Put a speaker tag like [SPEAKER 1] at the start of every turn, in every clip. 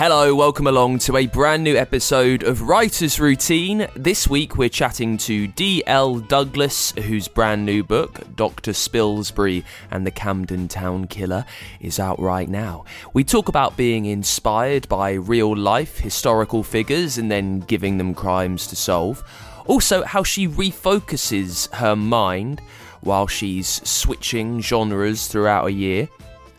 [SPEAKER 1] Hello, welcome along to a brand new episode of Writer's Routine. This week we're chatting to D.L. Douglas, whose brand new book, Dr. Spilsbury and the Camden Town Killer, is out right now. We talk about being inspired by real life historical figures and then giving them crimes to solve. Also, how she refocuses her mind while she's switching genres throughout a year.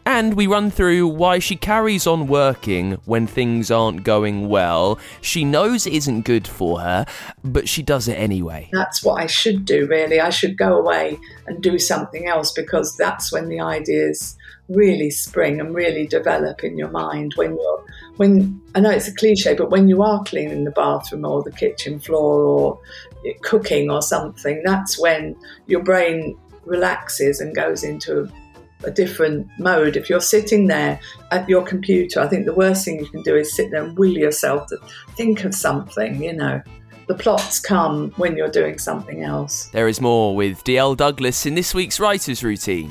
[SPEAKER 1] And we run through why she carries on working when things aren't going well. She knows it isn't good for her, but she does it anyway.
[SPEAKER 2] That's what I should do, really. I should go away and do something else because that's when the ideas really spring and really develop in your mind when you're when I know it's a cliche but when you are cleaning the bathroom or the kitchen floor or cooking or something that's when your brain relaxes and goes into a different mode. If you're sitting there at your computer, I think the worst thing you can do is sit there and will yourself to think of something, you know. The plots come when you're doing something else.
[SPEAKER 1] There is more with DL Douglas in this week's Writer's Routine.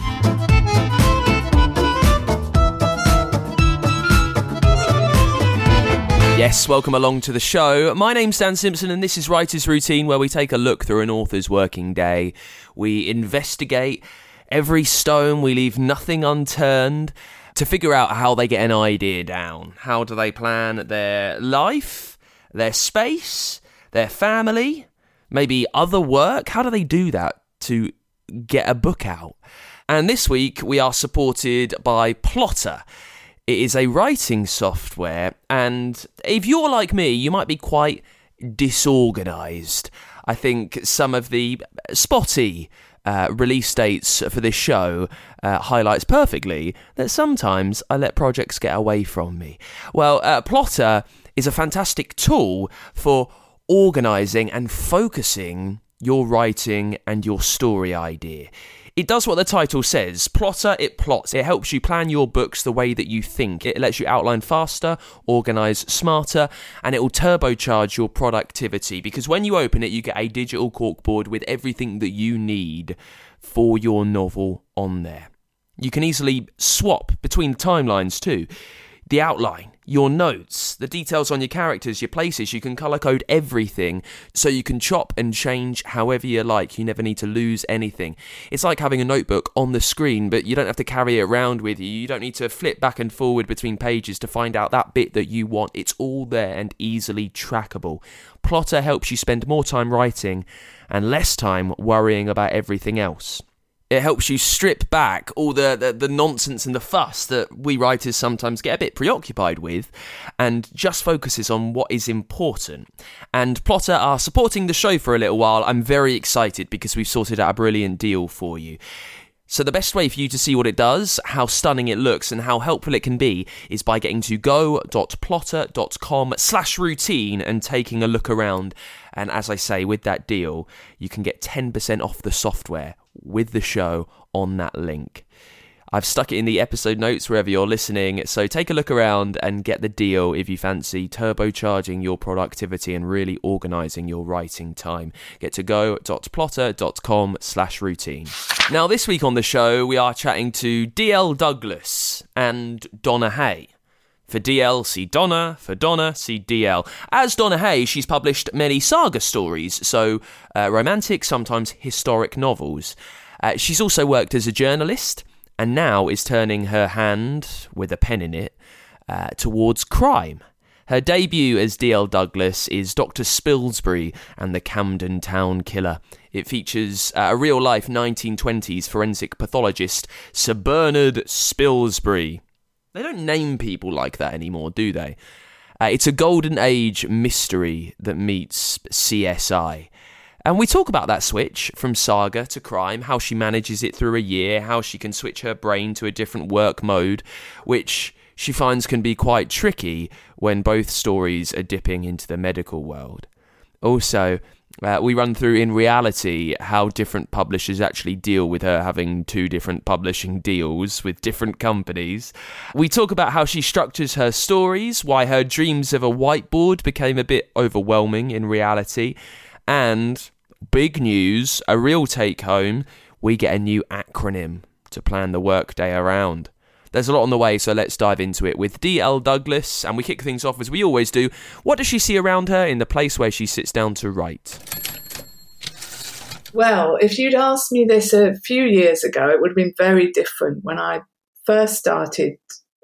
[SPEAKER 1] Yes, welcome along to the show. My name's Dan Simpson, and this is Writer's Routine, where we take a look through an author's working day. We investigate every stone, we leave nothing unturned to figure out how they get an idea down. How do they plan their life, their space, their family, maybe other work? How do they do that to get a book out? And this week we are supported by Plottr. It is a writing software, and if you're like me, you might be quite disorganized. I think some of the spotty uh, release dates for this show uh, highlights perfectly that sometimes I let projects get away from me. Well, uh, Plottr is a fantastic tool for organizing and focusing your writing and your story idea. It does what the title says. Plottr, it plots. It helps you plan your books the way that you think. It lets you outline faster, organize smarter, and it will turbocharge your productivity because when you open it, you get a digital corkboard with everything that you need for your novel on there. You can easily swap between timelines too. The outline, your notes, the details on your characters, your places. You can color code everything so you can chop and change however you like. You never need to lose anything. It's like having a notebook on the screen, but you don't have to carry it around with you. You don't need to flip back and forward between pages to find out that bit that you want. It's all there and easily trackable. Plottr helps you spend more time writing and less time worrying about everything else it helps you strip back all the, the, the, nonsense and the fuss that we writers sometimes get a bit preoccupied with and just focuses on what is important. And Plottr are supporting the show for a little while. I'm very excited because we've sorted out a brilliant deal for you. So the best way for you to see what it does, how stunning it looks, and how helpful it can be is by getting to go.plottr.com slash routine and taking a look around. And as I say, with that deal, you can get 10% off the software with the show on that link. I've stuck it in the episode notes wherever you're listening, so take a look around and get the deal if you fancy turbocharging your productivity and really organising your writing time. Get to go.plottr.com slash routine. Now, this week on the show, we are chatting to D.L. Douglas and Donna Hay. For DL, see Donna. For Donna, see DL. As Donna Hay, she's published many saga stories, so uh, romantic, sometimes historic novels. Uh, she's also worked as a journalist and now is turning her hand, with a pen in it, uh, towards crime. Her debut as D.L. Douglas is Dr. Spilsbury and the Camden Town Killer. It features uh, a real life 1920s forensic pathologist, Sir Bernard Spilsbury. They don't name people like that anymore, do they? Uh, it's a golden age mystery that meets CSI. And we talk about that switch from saga to crime, how she manages it through a year, how she can switch her brain to a different work mode, which she finds can be quite tricky when both stories are dipping into the medical world. Also, uh, we run through in reality how different publishers actually deal with her having two different publishing deals with different companies. We talk about how she structures her stories, why her dreams of a whiteboard became a bit overwhelming in reality, and big news, a real take home, we get a new acronym to plan the workday around. There's a lot on the way, so let's dive into it with D.L. Douglas, and we kick things off as we always do. What does she see around her in the place where she sits down to write?
[SPEAKER 2] Well, if you'd asked me this a few years ago, it would have been very different. When I first started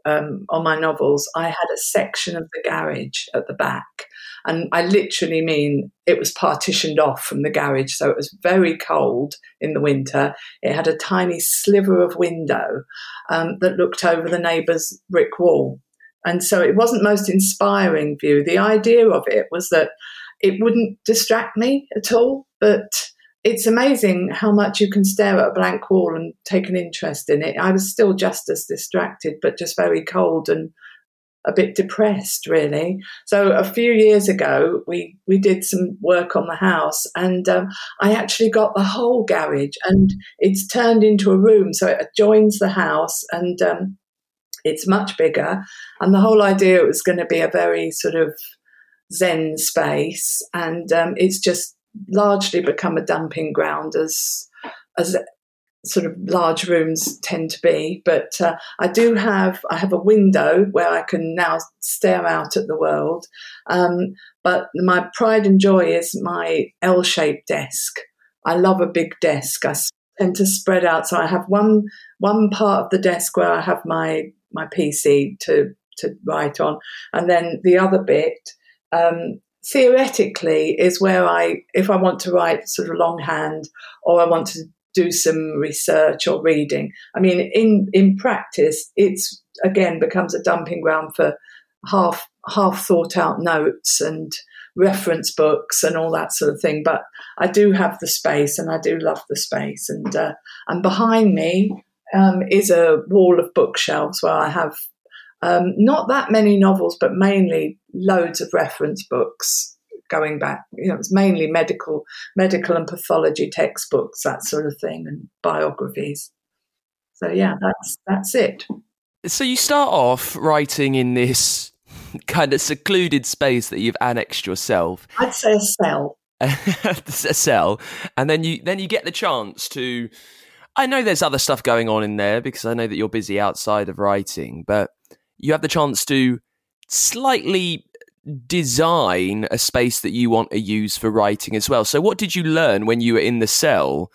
[SPEAKER 2] um, on my novels, I had a section of the garage at the back. And I literally mean it was partitioned off from the garage. So it was very cold in the winter. It had a tiny sliver of window um, that looked over the neighbour's brick wall. And so it wasn't most inspiring view. The idea of it was that it wouldn't distract me at all, but it's amazing how much you can stare at a blank wall and take an interest in it. I was still just as distracted, but just very cold and a bit depressed, really. So a few years ago, we we did some work on the house, and um, I actually got the whole garage, and it's turned into a room, so it adjoins the house, and um, it's much bigger. And the whole idea was going to be a very sort of zen space, and um, it's just largely become a dumping ground as as sort of large rooms tend to be. But uh, I do have I have a window where I can now stare out at the world. Um, but my pride and joy is my L-shaped desk. I love a big desk. I tend to spread out, so I have one one part of the desk where I have my my PC to to write on, and then the other bit um, theoretically is where I, if I want to write sort of longhand or I want to do some research or reading. I mean, in in practice, it's again becomes a dumping ground for half half thought out notes and reference books and all that sort of thing. But I do have the space, and I do love the space. And uh, and behind me um, is a wall of bookshelves where I have um, not that many novels, but mainly loads of reference books going back. You know, it's mainly medical, medical and pathology textbooks, that sort of thing, and biographies. So yeah, that's that's it.
[SPEAKER 1] So you start off writing in this kind of secluded space that you've annexed yourself.
[SPEAKER 2] I'd say a cell.
[SPEAKER 1] a cell, and then you then you get the chance to. I know there's other stuff going on in there because I know that you're busy outside of writing, but you have the chance to slightly design a space that you want to use for writing as well. So, what did you learn when you were in the cell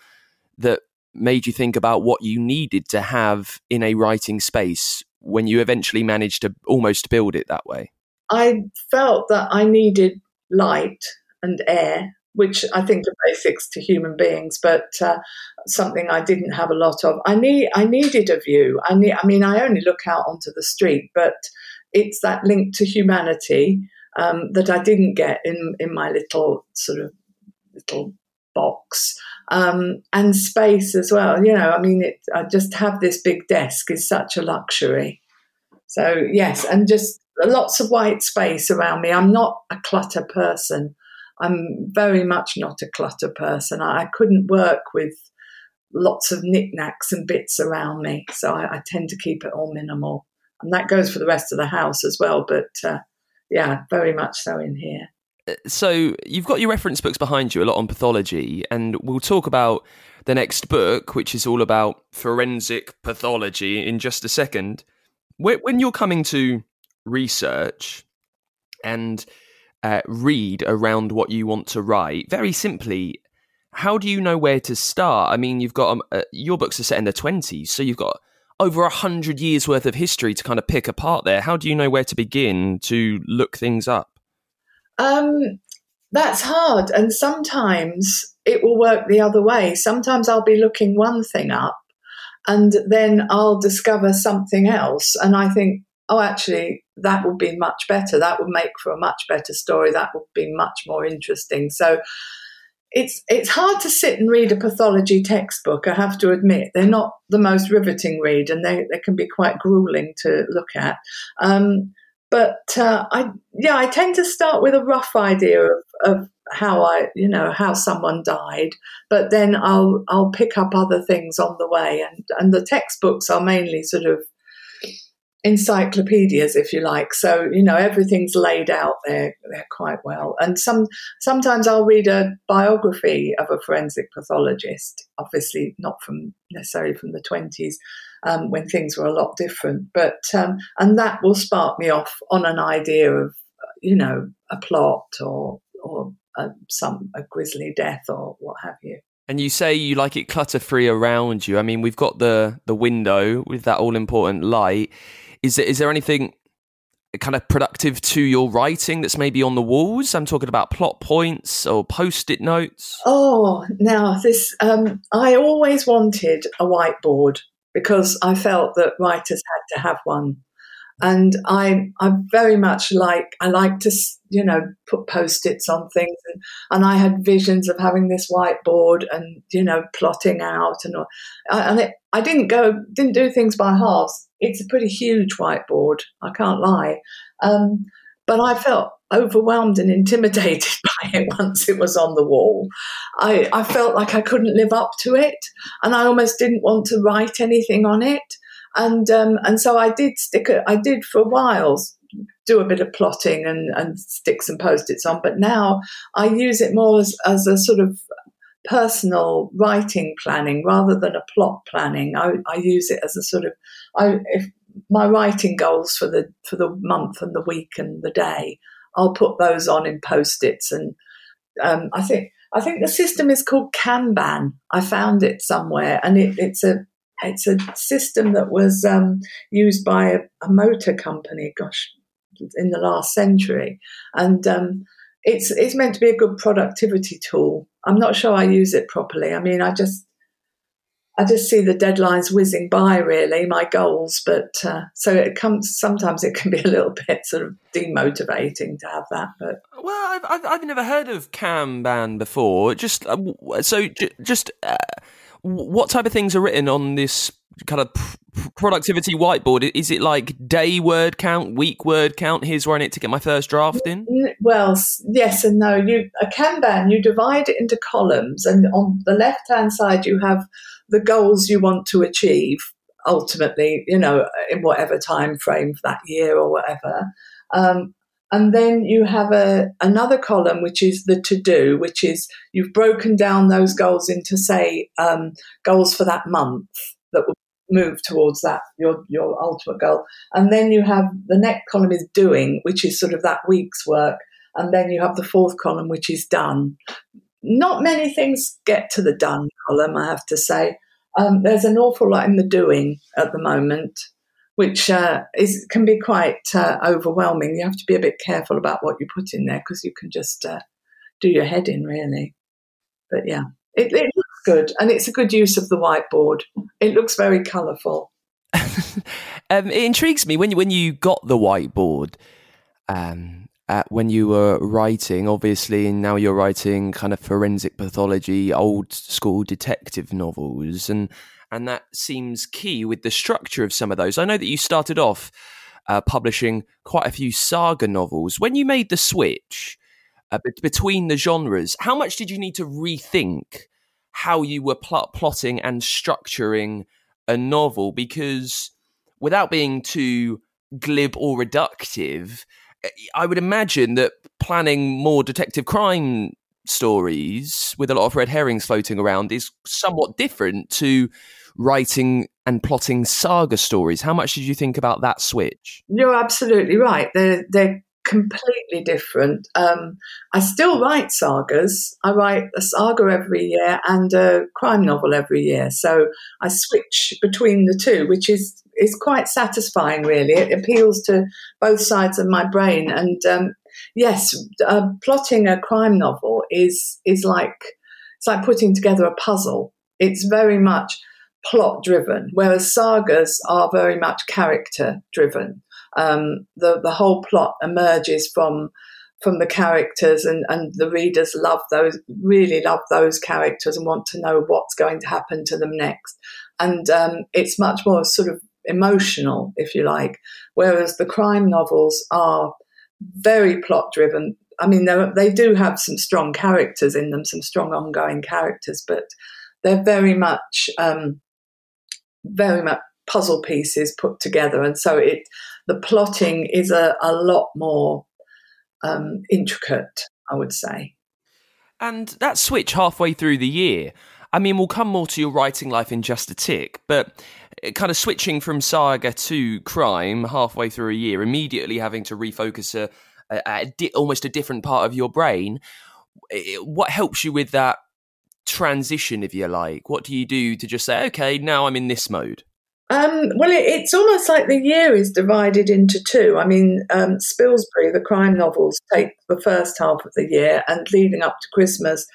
[SPEAKER 1] that made you think about what you needed to have in a writing space when you eventually managed to almost build it that way?
[SPEAKER 2] I felt that I needed light and air, which I think are basics to human beings, but uh, something I didn't have a lot of. I need I needed a view. I need. I mean, I only look out onto the street, but it's that link to humanity um, that I didn't get in in my little sort of little box. Um, and space as well. You know, I mean, it, I just have this big desk is such a luxury. So yes, and just lots of white space around me. I'm not a clutter person. I'm very much not a clutter person. I, I couldn't work with lots of knickknacks and bits around me, so I, I, tend to keep it all minimal, and that goes for the rest of the house as well. But uh, yeah, very much so in here.
[SPEAKER 1] Uh, so you've got your reference books behind you, a lot on pathology, and we'll talk about the next book, which is all about forensic pathology, in just a second. When you're coming to research and uh, read around what you want to write, very simply, how do you know where to start? I mean, you've got um, uh, your books are set in the 20s, so you've got over a hundred years worth of history to kind of pick apart there. How do you know where to begin to look things up?
[SPEAKER 2] Um, that's hard. And sometimes it will work the other way. Sometimes I'll be looking one thing up and then I'll discover something else. And I think, oh, actually, that would be much better. That would make for a much better story. That would be much more interesting. So it's it's hard to sit and read a pathology textbook. I have to admit they're not the most riveting read, and they, they can be quite grueling to look at. Um, but uh, I yeah, I tend to start with a rough idea of, of how I you know how someone died, but then I'll I'll pick up other things on the way, and and the textbooks are mainly sort of encyclopedias, if you like. So you know everything's laid out there, there quite well. And some sometimes I'll read a biography of a forensic pathologist, obviously not from necessarily from the twenties. Um, when things were a lot different, but um, and that will spark me off on an idea of, you know, a plot or or a, some a grisly death or what have you.
[SPEAKER 1] And you say you like it clutter free around you. I mean, we've got the the window with that all important light. Is there, is there anything kind of productive to your writing that's maybe on the walls? I'm talking about plot points or post-it notes.
[SPEAKER 2] Oh, now this um, I always wanted a whiteboard because I felt that writers had to have one. And I, I very much like, I like to, you know, put post-its on things. And, and I had visions of having this whiteboard and, you know, plotting out and, and it, I didn't go, didn't do things by halves it's a pretty huge whiteboard, I can't lie. Um, but I felt overwhelmed and intimidated by it once it was on the wall. I, I felt like I couldn't live up to it, and I almost didn't want to write anything on it. And um, and so I did stick. A, I did for a while do a bit of plotting and, and stick some post-its on, but now I use it more as, as a sort of personal writing planning rather than a plot planning. I, I use it as a sort of I if my writing goals for the for the month and the week and the day, I'll put those on in post-its and um, I think I think the system is called Kanban. I found it somewhere, and it, it's a it's a system that was um, used by a, a, motor company. Gosh, in the last century, and um, it's it's meant to be a good productivity tool. I'm not sure I use it properly. I mean, I just I just see the deadlines whizzing by, really, my goals. But uh, so it comes. Sometimes it can be a little bit sort of demotivating to have that. But
[SPEAKER 1] well, I've I've, I've never heard of Kanban before. Just uh, so just uh, what type of things are written on this kind of productivity whiteboard? Is it like day word count, week word count? Here's where I need to get my first draft in.
[SPEAKER 2] Well, yes and no. You a Kanban, you divide it into columns, and on the left hand side you have the goals you want to achieve ultimately, you know, in whatever time frame for that year or whatever. Um, and then you have a another column which is the to do, which is you've broken down those goals into say um, goals for that month that will move towards that your your ultimate goal. And then you have the next column is doing, which is sort of that week's work. And then you have the fourth column, which is done. Not many things get to the done column, I have to say. Um, there's an awful lot in the doing at the moment, which uh, is can be quite uh, overwhelming. You have to be a bit careful about what you put in there because you can just uh, do your head in, really. But yeah, it, it, looks good, and it's a good use of the whiteboard. It looks very colourful.
[SPEAKER 1] um, it intrigues me when you when you got the whiteboard. Um, when you were writing, obviously, and now you're writing kind of forensic pathology, old school detective novels, and and that seems key with the structure of some of those. I know that you started off uh, publishing quite a few saga novels. When you made the switch uh, between the genres, how much did you need to rethink how you were pl- plotting and structuring a novel? Because without being too glib or reductive, I would imagine that planning more detective crime stories with a lot of red herrings floating around is somewhat different to writing and plotting saga stories. How much did you think about that switch?
[SPEAKER 2] You're absolutely right. They're they're completely different. Um, I still write sagas. I write a saga every year and a crime novel every year. So I switch between the two, which is is quite satisfying. Really, it appeals to both sides of my brain. And um, yes, uh, plotting a crime novel is is like it's like putting together a puzzle. It's very much plot driven, whereas sagas are very much character driven. Um, the the whole plot emerges from from the characters and, and the readers love those really love those characters and want to know what's going to happen to them next and um, it's much more sort of emotional if you like whereas the crime novels are very plot driven i mean they do have some strong characters in them some strong ongoing characters but they're very much um, very much puzzle pieces put together, and so it the plotting is a, a lot more um, intricate, I would say.
[SPEAKER 1] And that switch halfway through the year, I mean, we'll come more to your writing life in just a tick, but eh, kind of switching from saga to crime halfway through a year, immediately having to refocus a, a, a di- almost a different part of your brain. Eh, eh, what helps you with that transition, if you like? What do you do to just say, okay, now I'm in this mode?
[SPEAKER 2] Um, well, it, it's almost like the year is divided into two. I mean, um, Spilsbury, the crime novels, take the first half of the year, and leading up to Christmas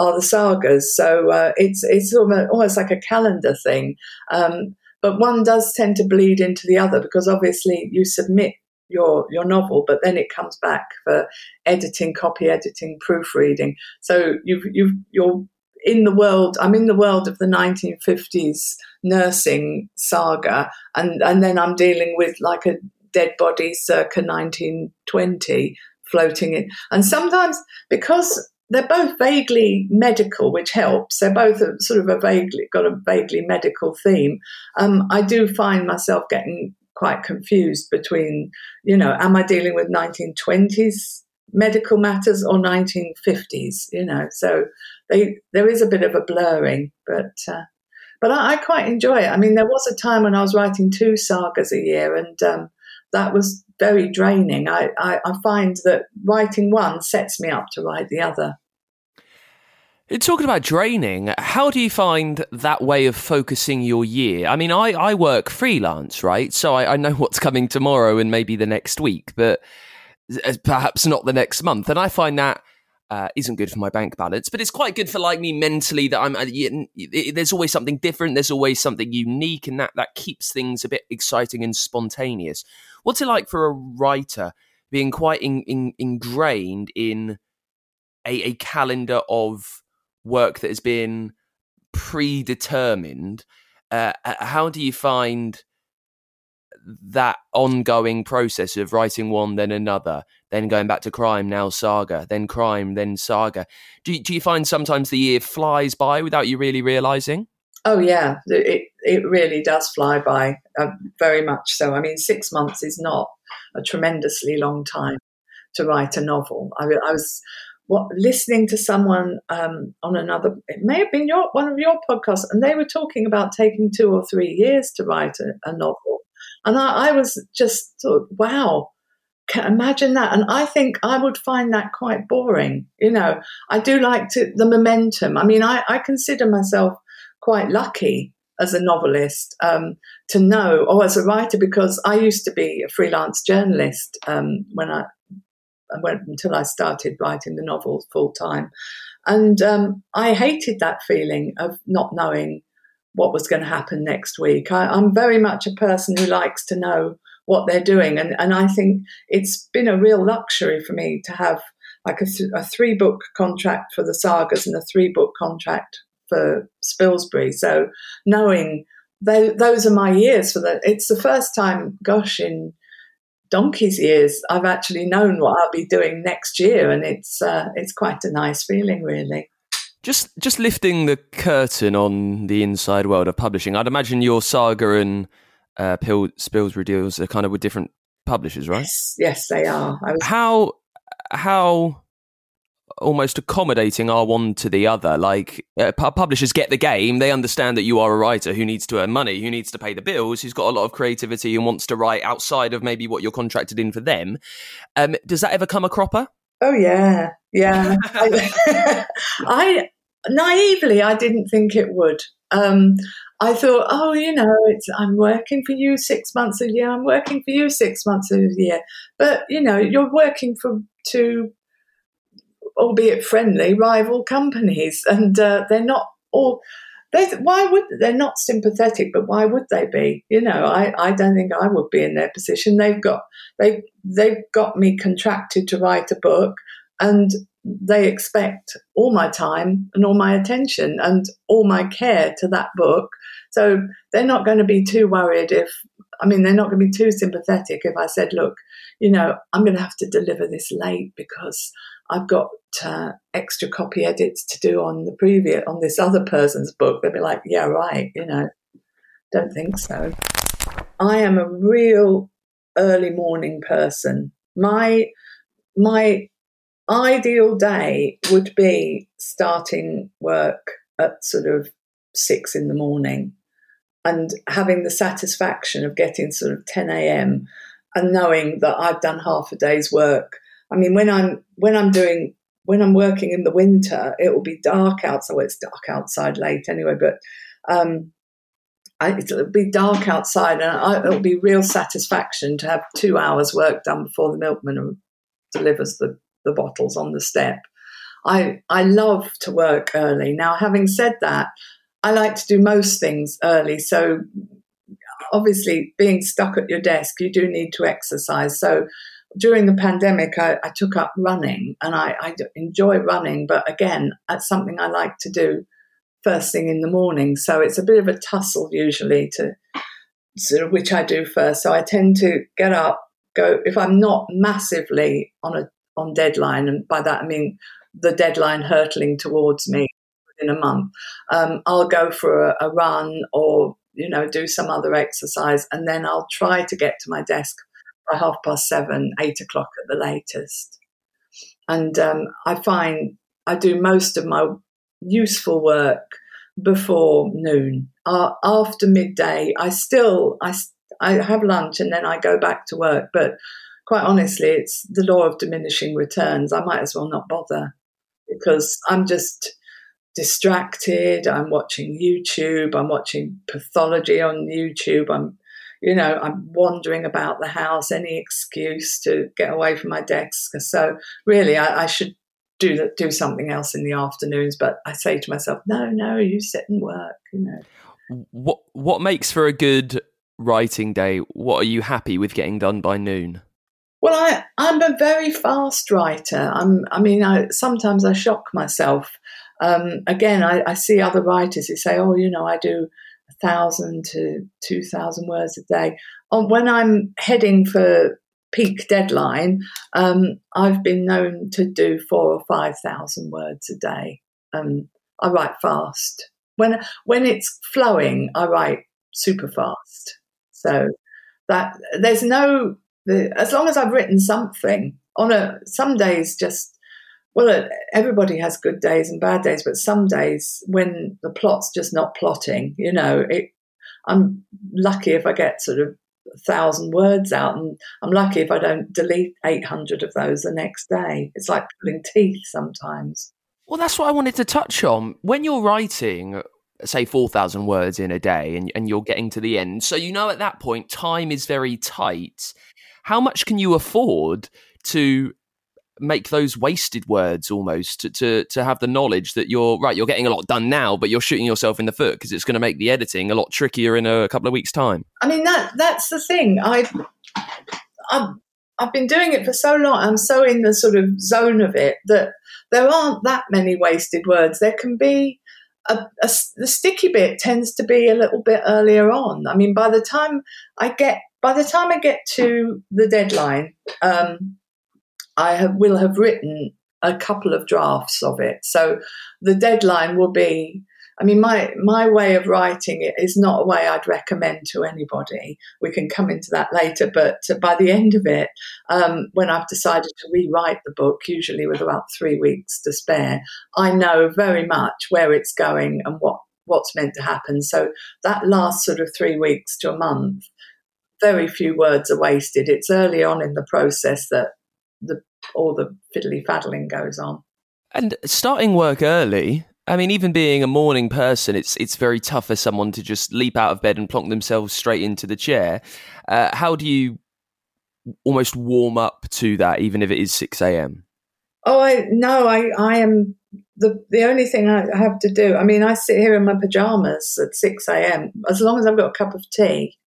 [SPEAKER 2] are the sagas. So uh, it's it's almost, almost, like a calendar thing. Um, but one does tend to bleed into the other because obviously you submit your your novel, but then it comes back for editing, copy editing, proofreading. So you've you've you're in the world, I'm in the world of the 1950s nursing saga, and, and then I'm dealing with like a dead body circa 1920 floating in. And sometimes, because they're both vaguely medical, which helps. They're both a, sort of a vaguely got a vaguely medical theme. Um, I do find myself getting quite confused between, you know, am I dealing with 1920s medical matters or 1950s? You know, so they there is a bit of a blurring, but uh, but I, I, quite enjoy it. I mean, there was a time when I was writing two sagas a year, and um, that was very draining. I, I, I find that writing one sets me up to write the other.
[SPEAKER 1] Talking about draining, how do you find that way of focusing your year? I mean, I, I work freelance, right? So I, I know what's coming tomorrow and maybe the next week, but uh, perhaps not the next month. And I find that uh, isn't good for my bank balance, but it's quite good for like me mentally. That I'm uh, there's always something different. There's always something unique, and that that keeps things a bit exciting and spontaneous. What's it like for a writer being quite in, in, ingrained in a, a calendar of work that has been predetermined? Uh, how do you find that ongoing process of writing one, then another, then going back to crime, now saga, then crime, then saga. Do you, do you find sometimes the year flies by without you really realizing?
[SPEAKER 2] Oh yeah, it it really does fly by, uh, very much so. I mean, six months is not a tremendously long time to write a novel. I, I was what, listening to someone um, on another, it may have been your one of your podcasts, and they were talking about taking two or three years to write a, a novel. And I, I was just thought, wow, imagine that. And I think I would find that quite boring. You know, I do like to the momentum. I mean, I, I consider myself quite lucky as a novelist um, to know, or as a writer, because I used to be a freelance journalist um, when I, I went until I started writing the novels full time. And um, I hated that feeling of not knowing what was going to happen next week. I, I'm very much a person who likes to know what they're doing, and and I think it's been a real luxury for me to have like a, th- a three book contract for the sagas and a three book contract for Spilsbury. So knowing they, those are my years for that, it's the first time, gosh, in donkey's years, I've actually known what I'll be doing next year, and it's uh, it's quite a nice feeling, really.
[SPEAKER 1] Just just lifting the curtain on the inside world of publishing, I'd imagine your saga and uh, Pill, Spilsbury deals are kind of with different publishers, right?
[SPEAKER 2] Yes, yes they are.
[SPEAKER 1] Was- how how almost accommodating are one to the other. Like uh, publishers get the game; they understand that you are a writer who needs to earn money, who needs to pay the bills, who's got a lot of creativity and wants to write outside of maybe what you're contracted in for them. Um, does that ever come a cropper?
[SPEAKER 2] Oh yeah, yeah. I, I, naively I didn't think it would. Um, I thought, oh, you know, it's I'm working for you six months a year. I'm working for you six months a year. But you know, you're working for two, albeit friendly, rival companies, and uh, they're not all. They, why would they're not sympathetic? But why would they be? You know, I, I don't think I would be in their position. They've got they they've got me contracted to write a book, and they expect all my time and all my attention and all my care to that book. So they're not going to be too worried if, I mean, they're not going to be too sympathetic if I said, look, you know, I'm going to have to deliver this late because I've got uh, extra copy edits to do on the previous, on this other person's book. They'll be like, yeah, right, you know, don't think so. I am a real early morning person. My, my ideal day would be starting work at sort of six in the morning and having the satisfaction of getting sort of 10 a.m. and knowing that I've done half a day's work. I mean, when I'm when I'm doing when I'm working in the winter, it will be dark outside. Well, it's dark outside late anyway, but um, I, it'll be dark outside, and I, it'll be real satisfaction to have two hours work done before the milkman delivers the the bottles on the step. I I love to work early. Now, having said that, I like to do most things early. So obviously, being stuck at your desk, you do need to exercise. So during the pandemic, I, I took up running, and I, I enjoy running. But again, that's something I like to do first thing in the morning. So it's a bit of a tussle usually to sort of which I do first. So I tend to get up, go if I'm not massively on a on deadline, and by that I mean the deadline hurtling towards me within a month. Um, I'll go for a, a run or you know do some other exercise, and then I'll try to get to my desk by half past seven, eight o'clock at the latest. And um, I find I do most of my useful work before noon. Uh, after midday, I still I I have lunch and then I go back to work, but quite honestly, it's the law of diminishing returns. I might as well not bother because I'm just distracted. I'm watching YouTube. I'm watching pathology on YouTube. I'm, you know, I'm wandering about the house, any excuse to get away from my desk. So really, I, I should do do something else in the afternoons. But I say to myself, no, no, you sit and work. You know.
[SPEAKER 1] What what makes for a good writing day? What are you happy with getting done by noon?
[SPEAKER 2] Well, I, I'm a very fast writer. I'm, I mean, I, sometimes I shock myself. Um, again, I, I, see other writers who say, oh, you know, I do a thousand to two thousand words a day. Um, when I'm heading for peak deadline, um, I've been known to do four or five thousand words a day. Um, I write fast. When when it's flowing, I write super fast. So that there's no the, as long as I've written something on a some days just well everybody has good days and bad days but some days when the plot's just not plotting you know it I'm lucky if I get sort of a thousand words out and I'm lucky if I don't delete 800 of those the next day. It's like pulling teeth sometimes.
[SPEAKER 1] Well that's what I wanted to touch on. When you're writing say 4,000 words in a day and, and you're getting to the end. So you know at that point, time is very tight. How much can you afford to make those wasted words almost to, to, to have the knowledge that you're right you're getting a lot done now but you're shooting yourself in the foot because it's going to make the editing a lot trickier in a couple of weeks time.
[SPEAKER 2] I mean that that's the thing. I I've, I've been doing it for so long. I'm so in the sort of zone of it that there aren't that many wasted words. There can be a, a, the sticky bit tends to be a little bit earlier on. I mean by the time i get by the time I get to the deadline, um, I have, will have written a couple of drafts of it. So the deadline will be I mean, my my way of writing it is not a way I'd recommend to anybody. We can come into that later, but by the end of it, um, when I've decided to rewrite the book, usually with about three weeks to spare, I know very much where it's going and what what's meant to happen. So that last sort of three weeks to a month, very few words are wasted. It's early on in the process that the all the fiddly faddling goes on.
[SPEAKER 1] And starting work early, I mean, even being a morning person, it's it's very tough for someone to just leap out of bed and plonk themselves straight into the chair. Uh, how do you almost warm up to that, even if it is six a.m.?
[SPEAKER 2] Oh, I no, I I am the the only thing I have to do. I mean, I sit here in my pajamas at six a.m. As long as I've got a cup of tea,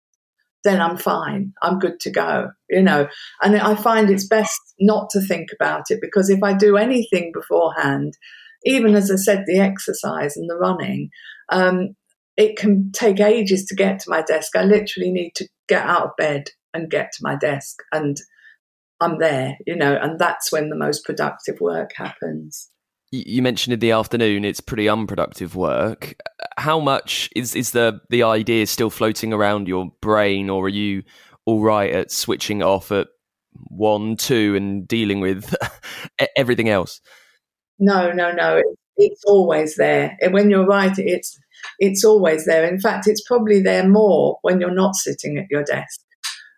[SPEAKER 2] then I'm fine. I'm good to go. You know, and I find it's best not to think about it because if I do anything beforehand even as I said, the exercise and the running, um, it can take ages to get to my desk. I literally need to get out of bed and get to my desk, and I'm there, you know, and that's when the most productive work happens.
[SPEAKER 1] You mentioned in the afternoon it's pretty unproductive work. How much is is the the idea still floating around your brain, or are you all right at switching off at one, two, and dealing with everything else?
[SPEAKER 2] No, no, no. It, it's always there. And when you're right, it's it's always there. In fact, it's probably there more when you're not sitting at your desk.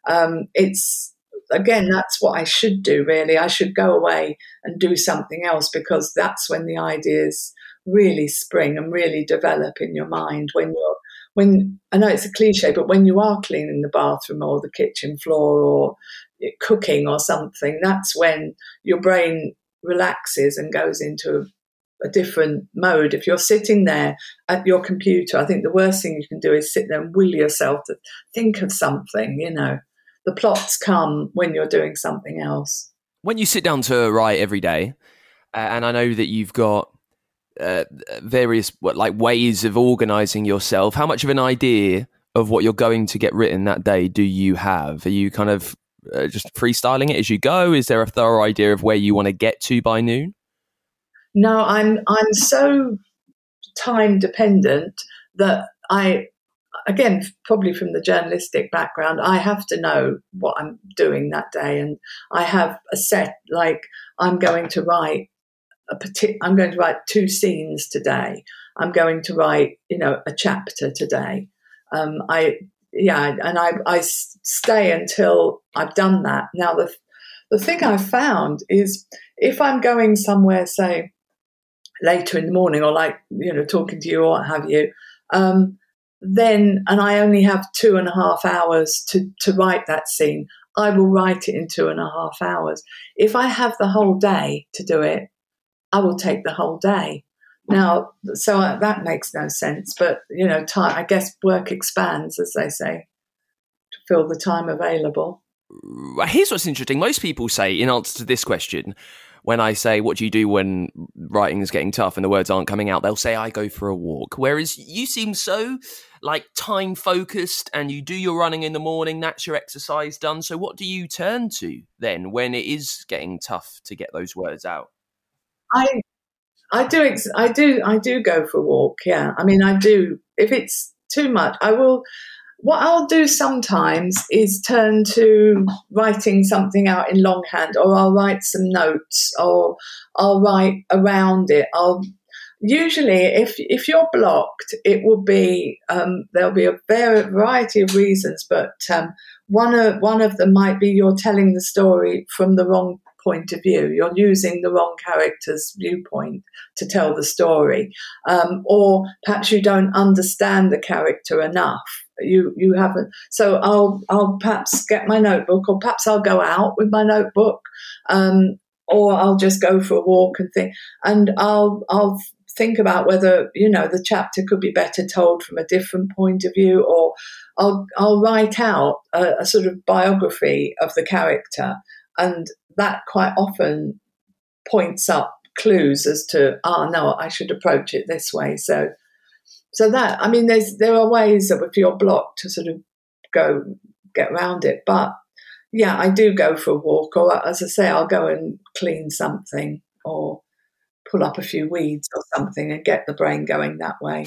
[SPEAKER 2] Um, it's again, that's what I should do. Really, I should go away and do something else because that's when the ideas really spring and really develop in your mind. When you're when I know it's a cliche, but when you are cleaning the bathroom or the kitchen floor or cooking or something, that's when your brain relaxes and goes into a, a different mode. If you're sitting there at your computer, I think the worst thing you can do is sit there and will yourself to think of something, you know. The plots come when you're doing something else.
[SPEAKER 1] When you sit down to write every day, uh, and I know that you've got uh, various what, like ways of organizing yourself, how much of an idea of what you're going to get written that day do you have? Are you kind of uh, just freestyling it as you go? Is there a thorough idea of where you want to get to by noon?
[SPEAKER 2] No, I'm I'm so time dependent that I again probably from the journalistic background I have to know what I'm doing that day and I have a set like I'm going to write a partic- I'm going to write two scenes today. I'm going to write, you know, a chapter today. Um, I yeah, and I, I stay until I've done that. Now, the, the thing I've found is if I'm going somewhere, say, later in the morning or like, you know, talking to you or what have you, um, then, and I only have two and a half hours to, to write that scene, I will write it in two and a half hours. If I have the whole day to do it, I will take the whole day. Now, so uh, that makes no sense, but you know, time, I guess work expands, as they say, to fill the time available.
[SPEAKER 1] Here's what's interesting. Most people say, in answer to this question, when I say, What do you do when writing is getting tough and the words aren't coming out? They'll say, I go for a walk. Whereas you seem so like time focused and you do your running in the morning, that's your exercise done. So, what do you turn to then when it is getting tough to get those words out?
[SPEAKER 2] I I do. I do. I do go for a walk. Yeah. I mean, I do. If it's too much, I will. What I'll do sometimes is turn to writing something out in longhand, or I'll write some notes, or I'll write around it. I'll usually, if if you're blocked, it will be um, there'll be a variety of reasons, but um, one of one of them might be you're telling the story from the wrong point of view. You're using the wrong character's viewpoint to tell the story, um, or perhaps you don't understand the character enough. You you haven't. So I'll I'll perhaps get my notebook, or perhaps I'll go out with my notebook, um, or I'll just go for a walk and think, and I'll I'll think about whether you know the chapter could be better told from a different point of view, or I'll I'll write out a, a sort of biography of the character and that quite often points up clues as to, ah, oh, no, I should approach it this way. So, so that I mean, there's there are ways that if you're blocked to sort of go get around it, but yeah, I do go for a walk, or as I say, I'll go and clean something, or pull up a few weeds or something and get the brain going that way.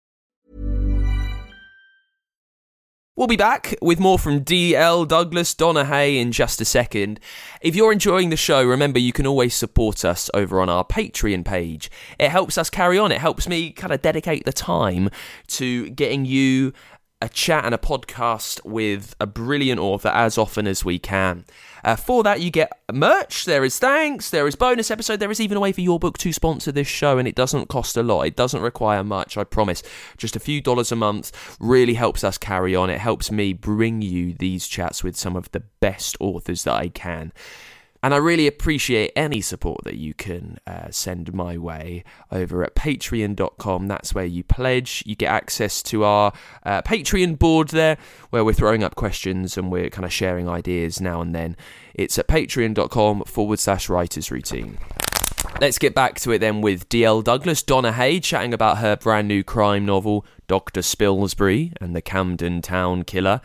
[SPEAKER 1] We'll be back with more from DL Douglas Donna Hay in just a second. If you're enjoying the show, remember you can always support us over on our Patreon page. It helps us carry on, it helps me kind of dedicate the time to getting you a chat and a podcast with a brilliant author as often as we can. Uh, for that, you get merch, there is thanks, there is bonus episode, there is even a way for your book to sponsor this show, and it doesn't cost a lot. It doesn't require much, I promise. Just a few dollars a month really helps us carry on. It helps me bring you these chats with some of the best authors that I can. And I really appreciate any support that you can uh, send my way over at patreon.com. That's where you pledge. You get access to our uh, Patreon board there, where we're throwing up questions and we're kind of sharing ideas now and then. It's at patreon.com forward slash writers routine. Let's get back to it then with DL Douglas Donna Hay chatting about her brand new crime novel, Dr. Spilsbury and the Camden Town Killer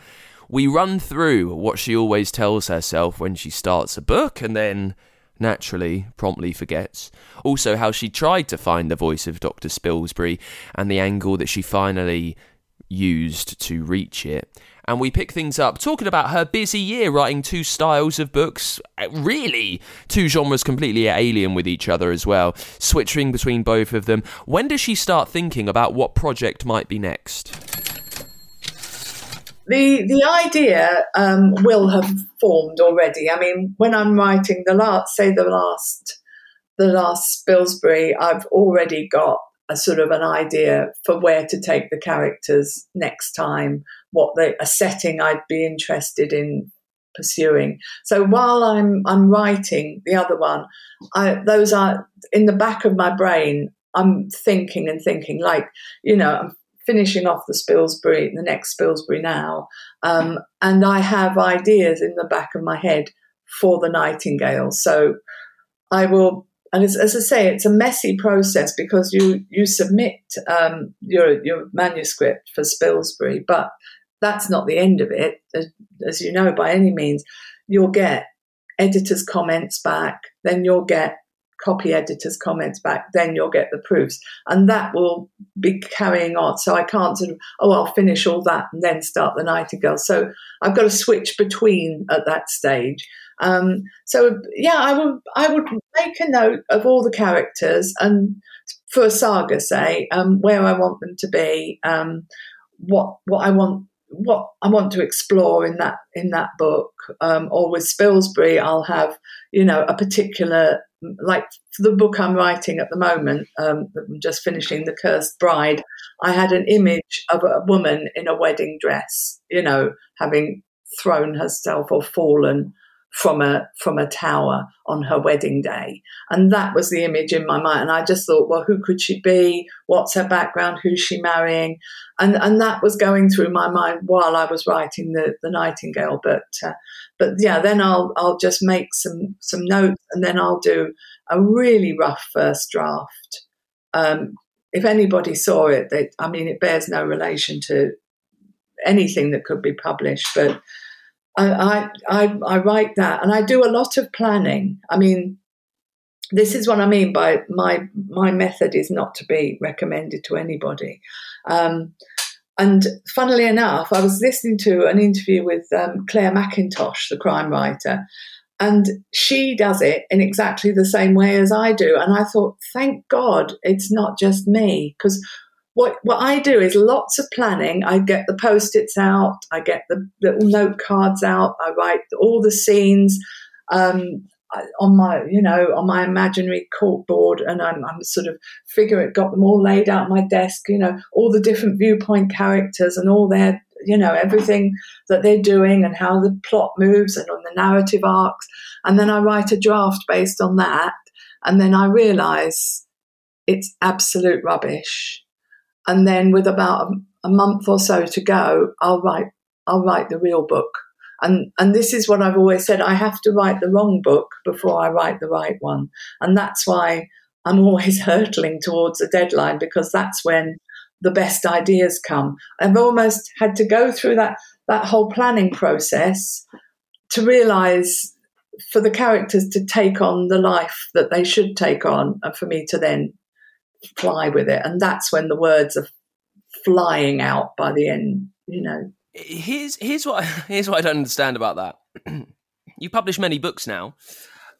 [SPEAKER 1] we run through what she always tells herself when she starts a book and then naturally promptly forgets. Also, how she tried to find the voice of Dr. Spilsbury and the angle that she finally used to reach it. And we pick things up talking about her busy year writing two styles of books, uh, really two genres completely alien with each other as well, switching between both of them. When does she start thinking about what project might be next?
[SPEAKER 2] The the idea um, will have formed already. I mean, when I'm writing the last, say the last, the last Spilsbury, I've already got a sort of an idea for where to take the characters next time, what the a setting I'd be interested in pursuing. So while I'm I'm writing the other one, I, those are in the back of my brain. I'm thinking and thinking, like you know, I'm finishing off the Spilsbury, the next Spilsbury now, um, and I have ideas in the back of my head for the Nightingale. So I will, and as, as I say, it's a messy process because you you submit um, your your manuscript for Spilsbury, but that's not the end of it, as, as you know by any means. You'll get editors' comments back, then you'll get copy editor's comments back, then you'll get the proofs. And that will be carrying on. So I can't sort of, oh, I'll finish all that and then start the Nightingale. So I've got to switch between at that stage. Um, so yeah, I would I would make a note of all the characters and for a saga, say um, where I want them to be, um, what what I want what I want to explore in that in that book, um, or with Spilsbury, I'll have you know a particular like the book I'm writing at the moment, um, I'm just finishing The Cursed Bride, I had an image of a woman in a wedding dress, you know, having thrown herself or fallen from a from a tower on her wedding day. And that was the image in my mind. And i just thought well who could she be? What's her background? Who's she marrying? And and that was going through my mind while i was writing the the nightingale. But uh, but yeah then i'll i'll just make some some notes and then i'll do a really rough first draft. Um, if anybody saw it they, i mean it bears no relation to anything that could be published but I, I, I write that and I do a lot of planning. I mean, this is what I mean by my my method is not to be recommended to anybody. Um, and funnily enough, I was listening to an interview with um, Clare Mackintosh, the crime writer, and she does it in exactly the same way as I do. And I thought, thank God it's not just me, because what what I do is lots of planning. I get the post-its out, I get the little note cards out, I write all the scenes um, on my you know on my imaginary cork board, and I'm, I'm sort of figure it got them all laid out on my desk. You know all the different viewpoint characters and all their you know everything that they're doing and how the plot moves and on the narrative arcs, and then I write a draft based on that, and then I realise it's absolute rubbish and then with about a, month or so to go, I'll write I'll write the real book. And and this is what I've always said: I have to write the wrong book before I write the right one, and that's why I'm always hurtling towards a deadline because that's when the best ideas come. I've almost had to go through that that whole planning process to realize for the characters to take on the life that they should take on, and for me to then fly with it. And that's when the words are flying out by the end, you know.
[SPEAKER 1] Here's here's what here's what I don't understand about that. you publish many books now.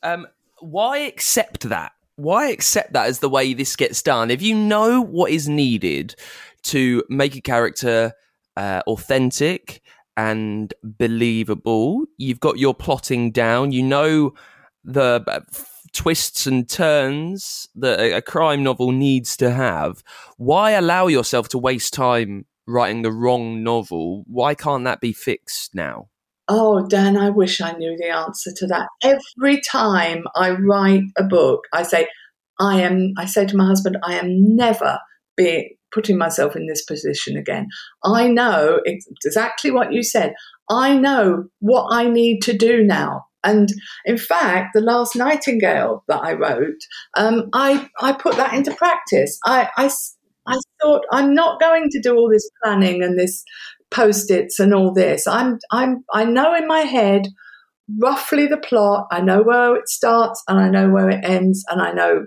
[SPEAKER 1] Um, why accept that? Why accept that as the way this gets done? If you know what is needed to make a character uh, authentic and believable, you've got your plotting down. You know the twists and turns that a crime novel needs to have, why allow yourself to waste time writing the wrong novel? Why can't that be fixed now?
[SPEAKER 2] Oh, Dan, I wish I knew the answer to that. Every time I write a book, I say, I am, I say to my husband, I am never be putting myself in this position again. I know exactly what you said. I know what I need to do now. And in fact, the last Nightingale that I wrote, um, I, I put that into practice. I, I, I thought, I'm not going to do all this planning and this post-its and all this. I'm, I'm, I know in my head roughly the plot. I know where it starts and I know where it ends, and I know.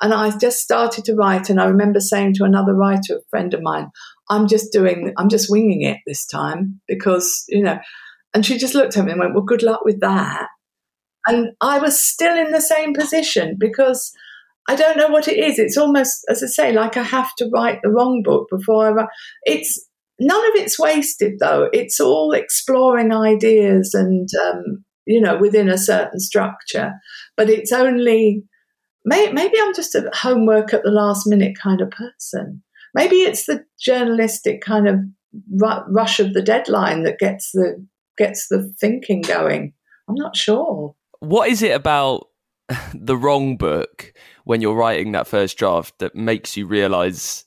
[SPEAKER 2] And I just started to write, and I remember saying to another writer, a friend of mine, "I'm just doing, I'm just winging it this time because you know." And she just looked at me and went, Well, good luck with that. And I was still in the same position because I don't know what it is. It's almost, as I say, like I have to write the wrong book before I write. It's none of it's wasted though. It's all exploring ideas and, um, you know, within a certain structure. But it's only, may, maybe I'm just a homework at the last minute kind of person. Maybe it's the journalistic kind of rush of the deadline that gets the gets the thinking going. I'm not sure.
[SPEAKER 1] What is it about the wrong book when you're writing that first draft that makes you realize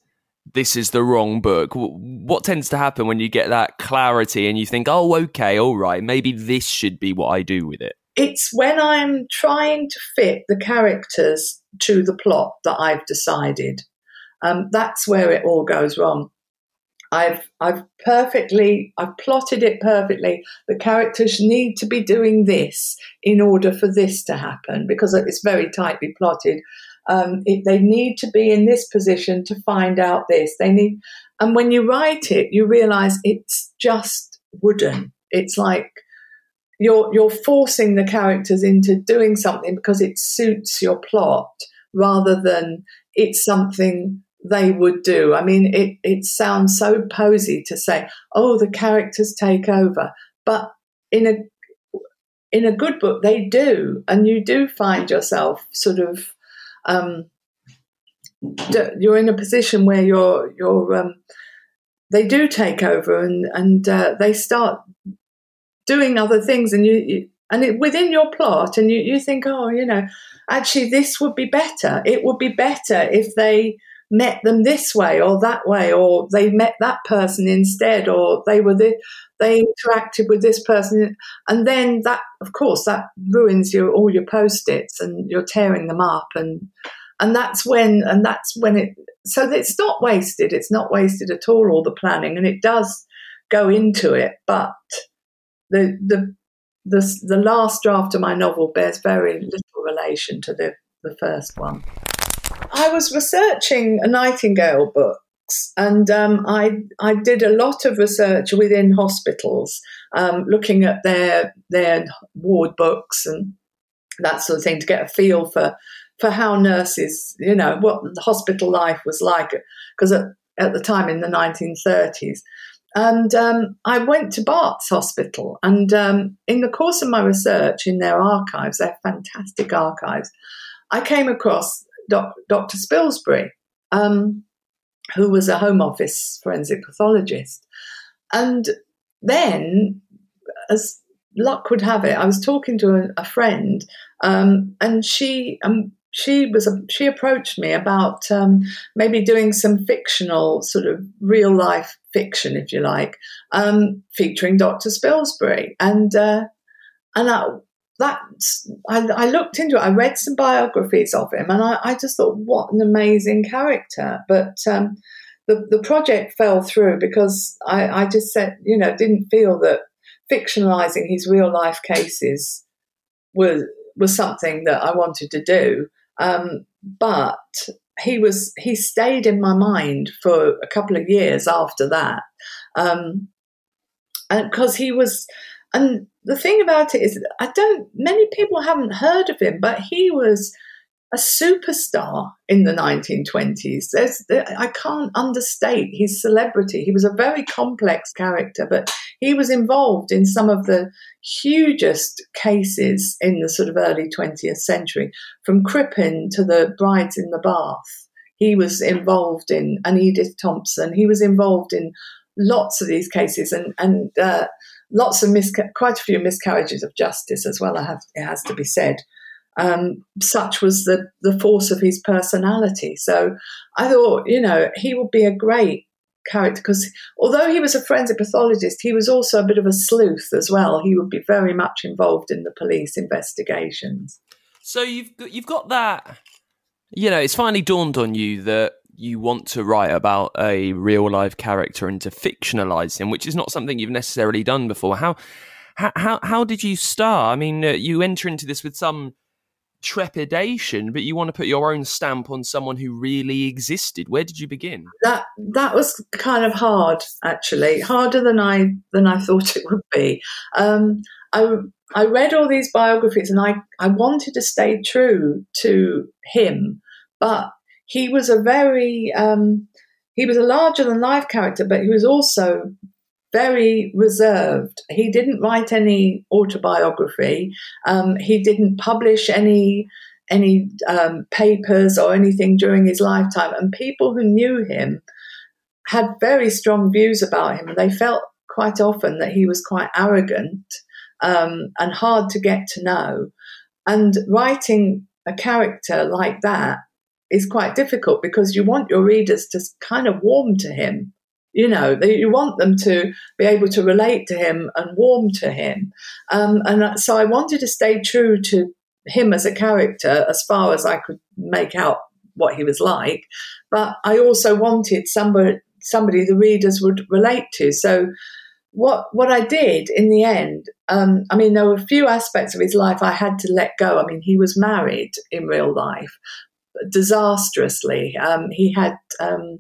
[SPEAKER 1] this is the wrong book? What tends to happen when you get that clarity and you think, oh, okay, all right, maybe this should be what I do with it?
[SPEAKER 2] It's when I'm trying to fit the characters to the plot that I've decided. Um, that's where it all goes wrong. I've I've perfectly I've plotted it perfectly. The characters need to be doing this in order for this to happen because it's very tightly plotted. Um, it, they need to be in this position to find out this. They need, and when you write it, you realize it's just wooden. It's like you're you're forcing the characters into doing something because it suits your plot rather than it's something they would do. I mean, it, it sounds so posy to say, oh, the characters take over. But in a in a good book, they do, and you do find yourself sort of um, you're in a position where you're you're um, they do take over and and uh, they start doing other things, and you, you and it, within your plot, and you, you think, oh, you know, actually, this would be better. It would be better if they met them this way or that way, or they met that person instead, or they were the, they interacted with this person, and then that, of course, that ruins your all your post-its, and you're tearing them up, and and that's when and that's when it. So it's not wasted. It's not wasted at all. All the planning, and it does go into it, but the the the, the last draft of my novel bears very little relation to the, the first one. I was researching Nightingale books, and um, I I did a lot of research within hospitals, um, looking at their their ward books and that sort of thing to get a feel for for how nurses, you know, what hospital life was like, because at, at the time in the 1930s. And um, I went to Barts Hospital, and um, in the course of my research in their archives, their fantastic archives, I came across doc- Dr. Spilsbury, um, who was a Home Office forensic pathologist. And then, as luck would have it, I was talking to a, a friend, um, and she um, she was she approached me about um, maybe doing some fictional sort of real life fiction, if you like, um, featuring Dr. Spilsbury, and uh, and I, that I, I, looked into it. I read some biographies of him, and I, I just thought, what an amazing character. But um, the the project fell through because I, I just said, you know, didn't feel that fictionalizing his real life cases was was something that I wanted to do. Um, but he was he stayed in my mind for a couple of years after that, um, and because he was. And the thing about it is, I don't. Many people haven't heard of him, but he was a superstar in the 1920s. There's, I can't understate his celebrity. He was a very complex character, but he was involved in some of the hugest cases in the sort of early 20th century, from Crippen to the brides in the bath. He was involved in, and Edith Thompson, he was involved in lots of these cases and, and uh, lots of, misca- quite a few miscarriages of justice as well, have, it has to be said. Um, such was the, the force of his personality. So I thought, you know, he would be a great character because although he was a forensic pathologist, he was also a bit of a sleuth as well. He would be very much involved in the police investigations.
[SPEAKER 1] So you've you've got that. You know, it's finally dawned on you that you want to write about a real life character and to fictionalize him, which is not something you've necessarily done before. How how how, did you start? I mean, uh, you enter into this with some trepidation, but you want to put your own stamp on someone who really existed. Where did you begin?
[SPEAKER 2] That that was kind of hard, actually, harder than I than I thought it would be. Um, I I read all these biographies, and I I wanted to stay true to him, but he was a very um, he was a larger than life character, but he was also very reserved. He didn't write any autobiography. Um, he didn't publish any any um, papers or anything during his lifetime. And people who knew him had very strong views about him. They felt quite often that he was quite arrogant um, and hard to get to know. And writing a character like that is quite difficult because you want your readers to kind of warm to him you know, you want them to be able to relate to him and warm to him. Um, and so I wanted to stay true to him as a character as far as I could make out what he was like. But I also wanted somebody, somebody the readers would relate to. So what what I did in the end, um, I mean, there were a few aspects of his life I had to let go. I mean, he was married in real life, disastrously. Um, he had um,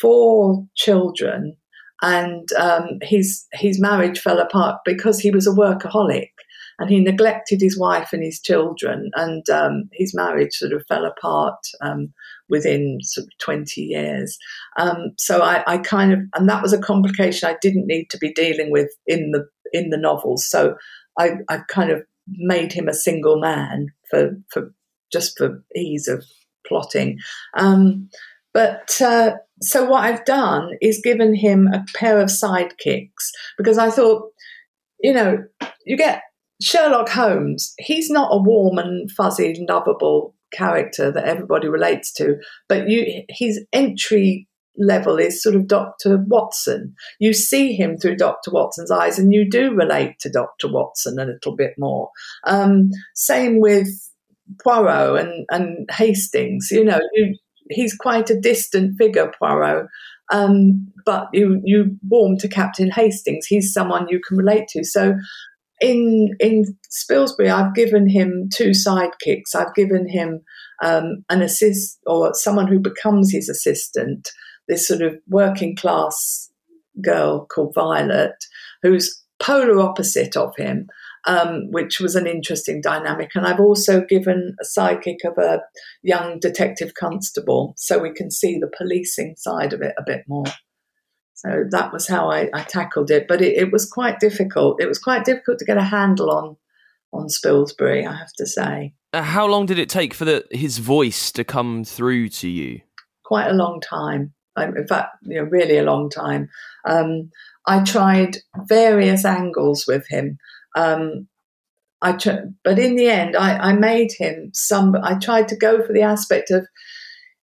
[SPEAKER 2] four children, and um, his his marriage fell apart because he was a workaholic and he neglected his wife and his children, and um, his marriage sort of fell apart um, within sort of 20 years. Um, so I, I, kind of, and that was a complication I didn't need to be dealing with in the in the novels. So I, I kind of made him a single man for for just for ease of plotting. Um, but uh, so what I've done is given him a pair of sidekicks because I thought, you know, you get Sherlock Holmes, he's not a warm and fuzzy, lovable character that everybody relates to, but you, his entry level is sort of Dr. Watson. You see him through Dr. Watson's eyes, and you do relate to Dr. Watson a little bit more. Um, same with Poirot and, and Hastings. You know, you, he's quite a distant figure, Poirot. Um, but you you warm to Captain Hastings. He's someone you can relate to. So in in Spilsbury, I've given him two sidekicks. I've given him um, an assist or someone who becomes his assistant. This sort of working class girl called Violet, who's polar opposite of him, um, which was an interesting dynamic. And I've also given a sidekick of a young detective constable, so we can see the policing side of it a bit more. So that was how I, I tackled it. But it, it, was quite difficult. It was quite difficult to get a handle on on Spilsbury, I have to say.
[SPEAKER 1] Uh, how long did it take for the, his voice to come through to you?
[SPEAKER 2] Quite a long time. Um, in fact, you know, really a long time. Um, I tried various angles with him. Um, I tr- but in the end, I, I made him some. I tried to go for the aspect of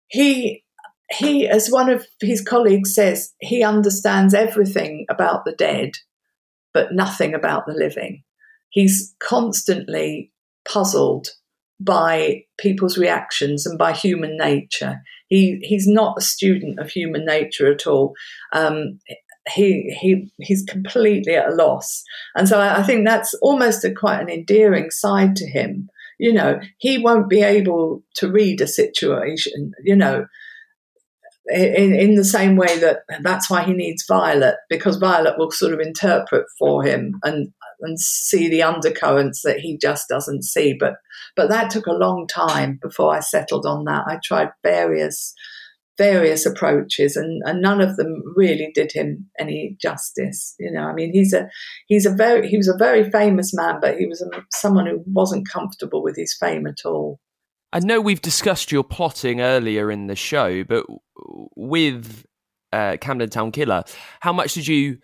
[SPEAKER 2] he he, as one of his colleagues says, he understands everything about the dead, but nothing about the living. He's constantly puzzled by people's reactions and by human nature. He he's not a student of human nature at all. Um, he he he's completely at a loss, and so I, I think that's almost a quite an endearing side to him. You know, he won't be able to read a situation. You know, in, in the same way that that's why he needs Violet because Violet will sort of interpret for him and and see the undercurrents that he just doesn't see. But but that took a long time before I settled on that. I tried various various approaches and, and none of them really did him any justice you know. I mean he's a he's a very he was a very famous man but he was a, someone who wasn't comfortable with his fame at all.
[SPEAKER 1] I know we've discussed your plotting earlier in the show, but with uh, Camden Town Killer, how much did you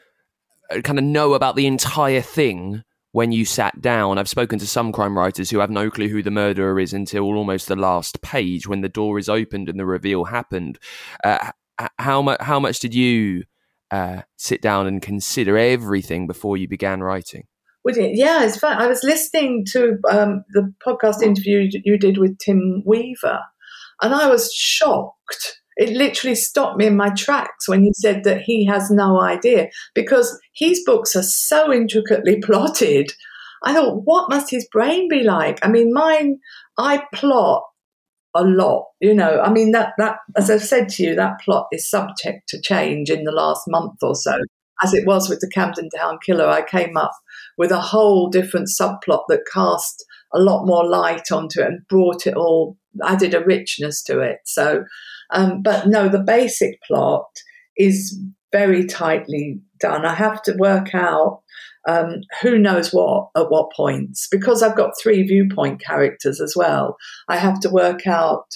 [SPEAKER 1] uh, kind of know about the entire thing when you sat down? I've spoken to some crime writers who have no clue who the murderer is until almost the last page when the door is opened and the reveal happened. Uh, how much? How much did you uh, sit down and consider everything before you began writing?
[SPEAKER 2] Would it? Yeah, it's fun. I was listening to um, the podcast interview you did with Tim Weaver, and I was shocked. It literally stopped me in my tracks when he said that he has no idea because his books are so intricately plotted. I thought, what must his brain be like? I mean, mine, I plot a lot. You know, I mean that that as I've said to you, that plot is subject to change in the last month or so as it was with the Camden Town Killer, I came up with a whole different subplot that cast a lot more light onto it and brought it all, added a richness to it. So, um, but no, the basic plot is very tightly done. I have to work out um, who knows what at what points because I've got three viewpoint characters as well. I have to work out.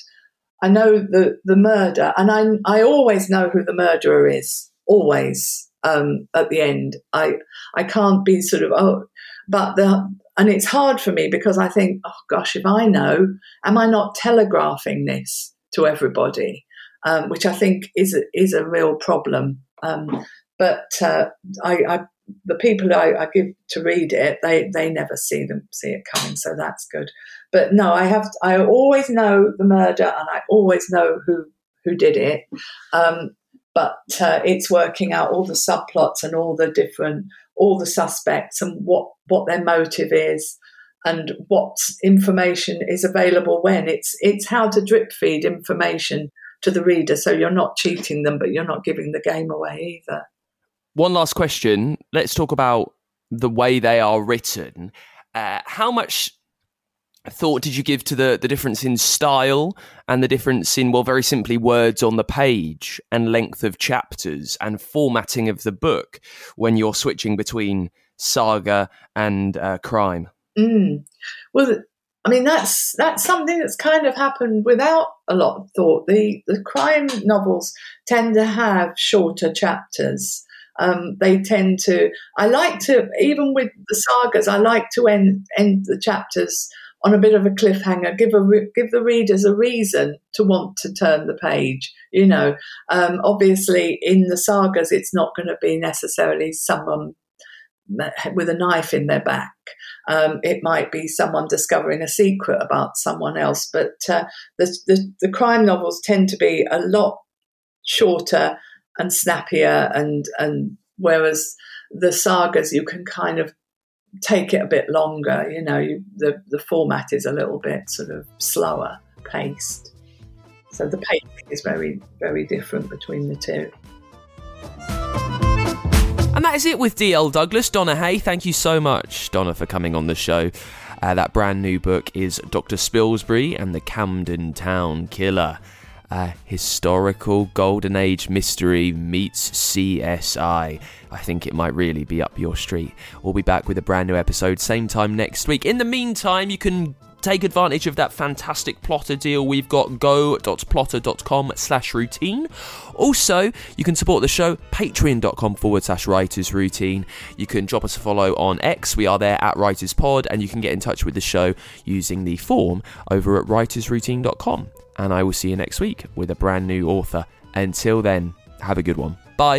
[SPEAKER 2] I know the the murder, and I I always know who the murderer is. Always, um, at the end. I I can't be sort of oh, but the and it's hard for me because I think oh gosh, if I know, am I not telegraphing this to everybody? Um, which I think is is a real problem. Um, but uh, I, I, the people I, I, give to read it, they they never see them see it coming, so that's good. But no, I have I always know the murder, and I always know who who did it. Um, but uh, it's working out all the subplots and all the different all the suspects and what what their motive is and what information is available when it's it's how to drip feed information to the reader so you're not cheating them but you're not giving the game away either
[SPEAKER 1] one last question let's talk about the way they are written uh, how much thought did you give to the, the difference in style and the difference in, well, very simply, words on the page and length of chapters and formatting of the book when you're switching between saga and uh, crime?
[SPEAKER 2] Mm. Well, I mean that's that's something that's kind of happened without a lot of thought. The the crime novels tend to have shorter chapters, Um, they tend to. I like to even with the sagas. I like to end end the chapters on a bit of a cliffhanger. Give a give the readers a reason to want to turn the page. You know, um, obviously in the sagas, it's not going to be necessarily someone with a knife in their back. Um, it might be someone discovering a secret about someone else. But uh, the, the, the crime novels tend to be a lot shorter and snappier, and and whereas the sagas you can kind of take it a bit longer. You know, you, the the format is a little bit sort of slower paced. So the pace is very very different between the two.
[SPEAKER 1] And that is it with D.L. Douglas. Donna Hay, thank you so much, Donna, for coming on the show. Uh, that brand new book is Dr. Spilsbury and the Camden Town Killer. A historical golden age mystery meets CSI. I think it might really be up your street. We'll be back with a brand new episode same time next week. In the meantime, you can take advantage of that fantastic Plottr deal we've got go.plottr.com slash routine. Also you can support the show patreon.com forward slash writers routine. You can drop us a follow on x we are there at writers pod and you can get in touch with the show using the form over at writersroutine.com and i will see you next week with a brand new author. Until then have a good one. Bye